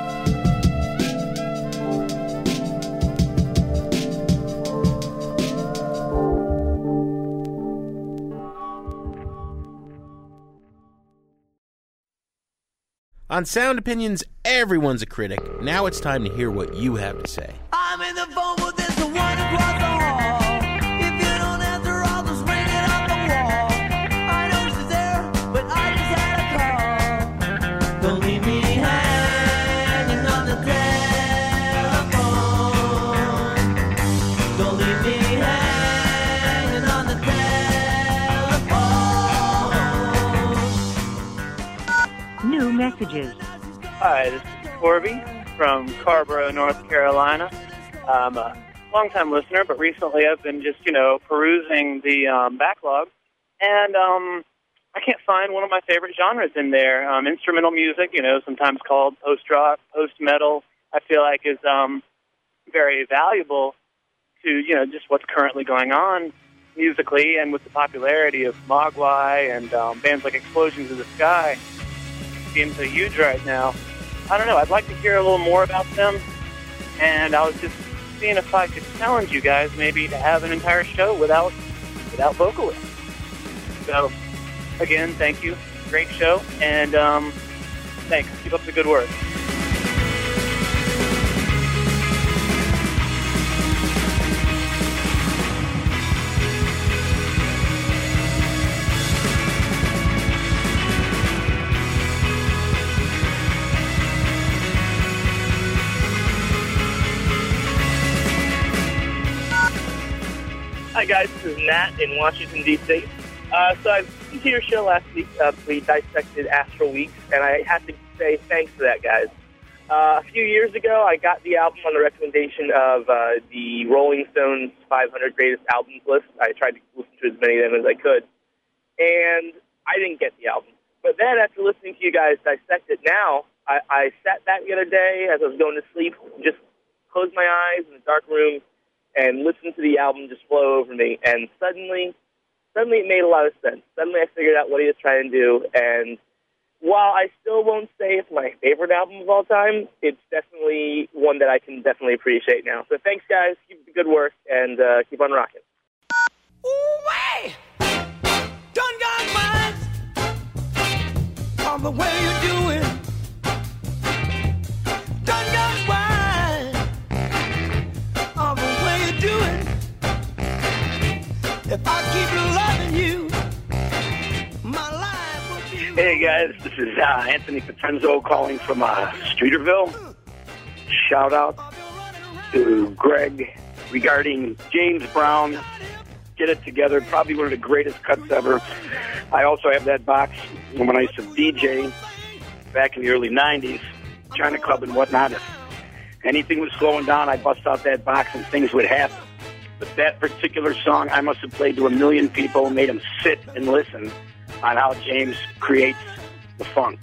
On Sound Opinions, everyone's a critic. Now it's time to hear what you have to say. Messages. Hi, this is Corby from Carrboro, North Carolina. I'm a longtime listener, but recently I've been just, you know, perusing the um, backlog, and um, I can't find one of my favorite genres in there. Um, instrumental music, you know, sometimes called post rock, post metal, I feel like is um, very valuable to, you know, just what's currently going on musically, and with the popularity of Mogwai and um, bands like Explosions of the Sky being so huge right now. I don't know. I'd like to hear a little more about them, and I was just seeing if I could challenge you guys maybe to have an entire show without without vocalists. So, again, thank you. Great show, and um, Thanks. Keep up the good work. Hi guys, this is Matt in Washington D.C. Uh, so I listened to your show last week. Uh, we dissected Astral Weeks, and I have to say thanks for that, guys. Uh, a few years ago, I got the album on the recommendation of uh, the Rolling Stones 500 Greatest Albums list. I tried to listen to as many of them as I could, and I didn't get the album. But then, after listening to you guys dissect it, now I, I sat back the other day as I was going to sleep, just closed my eyes in a dark room, and listened to the album just flow over me. And suddenly, suddenly it made a lot of sense. Suddenly I figured out what he was trying to do. And while I still won't say it's my favorite album of all time, it's definitely one that I can definitely appreciate now. So thanks, guys. Keep the good work and uh, keep on rocking. Ooh-wee! Done got mine on the way you're doing. Done got If I keep loving you, my life will be. Hey guys, this is uh, Anthony Patenzo calling from uh, Streeterville. Shout out to Greg regarding James Brown. Get it together, probably one of the greatest cuts ever. I also have that box from when I used to DJ back in the early 90s, China Club and whatnot. If anything was slowing down, I'd bust out that box and things would happen. But that particular song, I must have played to a million people, made them sit and listen on how James creates the funk.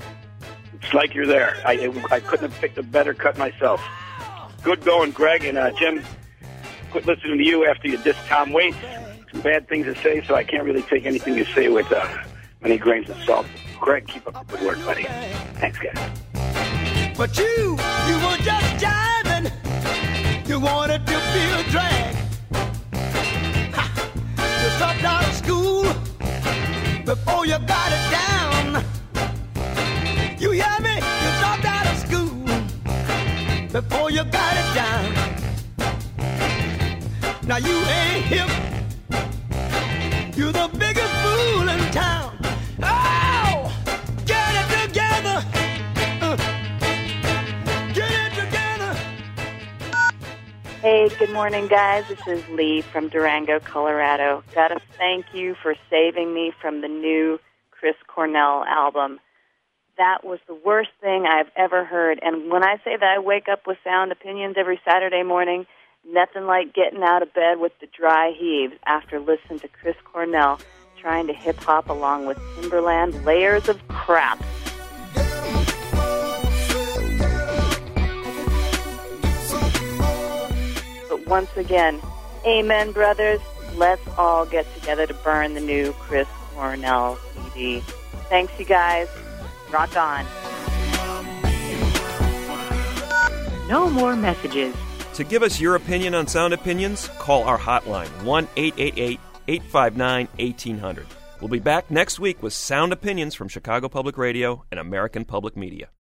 It's like you're there. I, I couldn't have picked a better cut myself. Good going, Greg. And uh, Jim, quit listening to you after you dissed Tom Waits. Some bad things to say, so I can't really take anything you say with uh, many grains of salt. Greg, keep up the good work, buddy. Thanks, guys. But you, you were just jiving. You wanted to feel a before you got it down. You hear me? You dropped out of school before you got it down. Now you ain't hip. You're the biggest fool in town. Hey, good morning, guys. This is Lee from Durango, Colorado. Gotta thank you for saving me from the new Chris Cornell album. That was the worst thing I've ever heard. And when I say that I wake up with sound opinions every Saturday morning, nothing like getting out of bed with the dry heaves after listening to Chris Cornell trying to hip hop along with Timbaland layers of crap. Once again, amen, brothers. Let's all get together to burn the new Chris Cornell CD. Thanks, you guys. Rock on. No more messages. To give us your opinion on Sound Opinions, call our hotline 1 888 859 1800. We'll be back next week with Sound Opinions from Chicago Public Radio and American Public Media.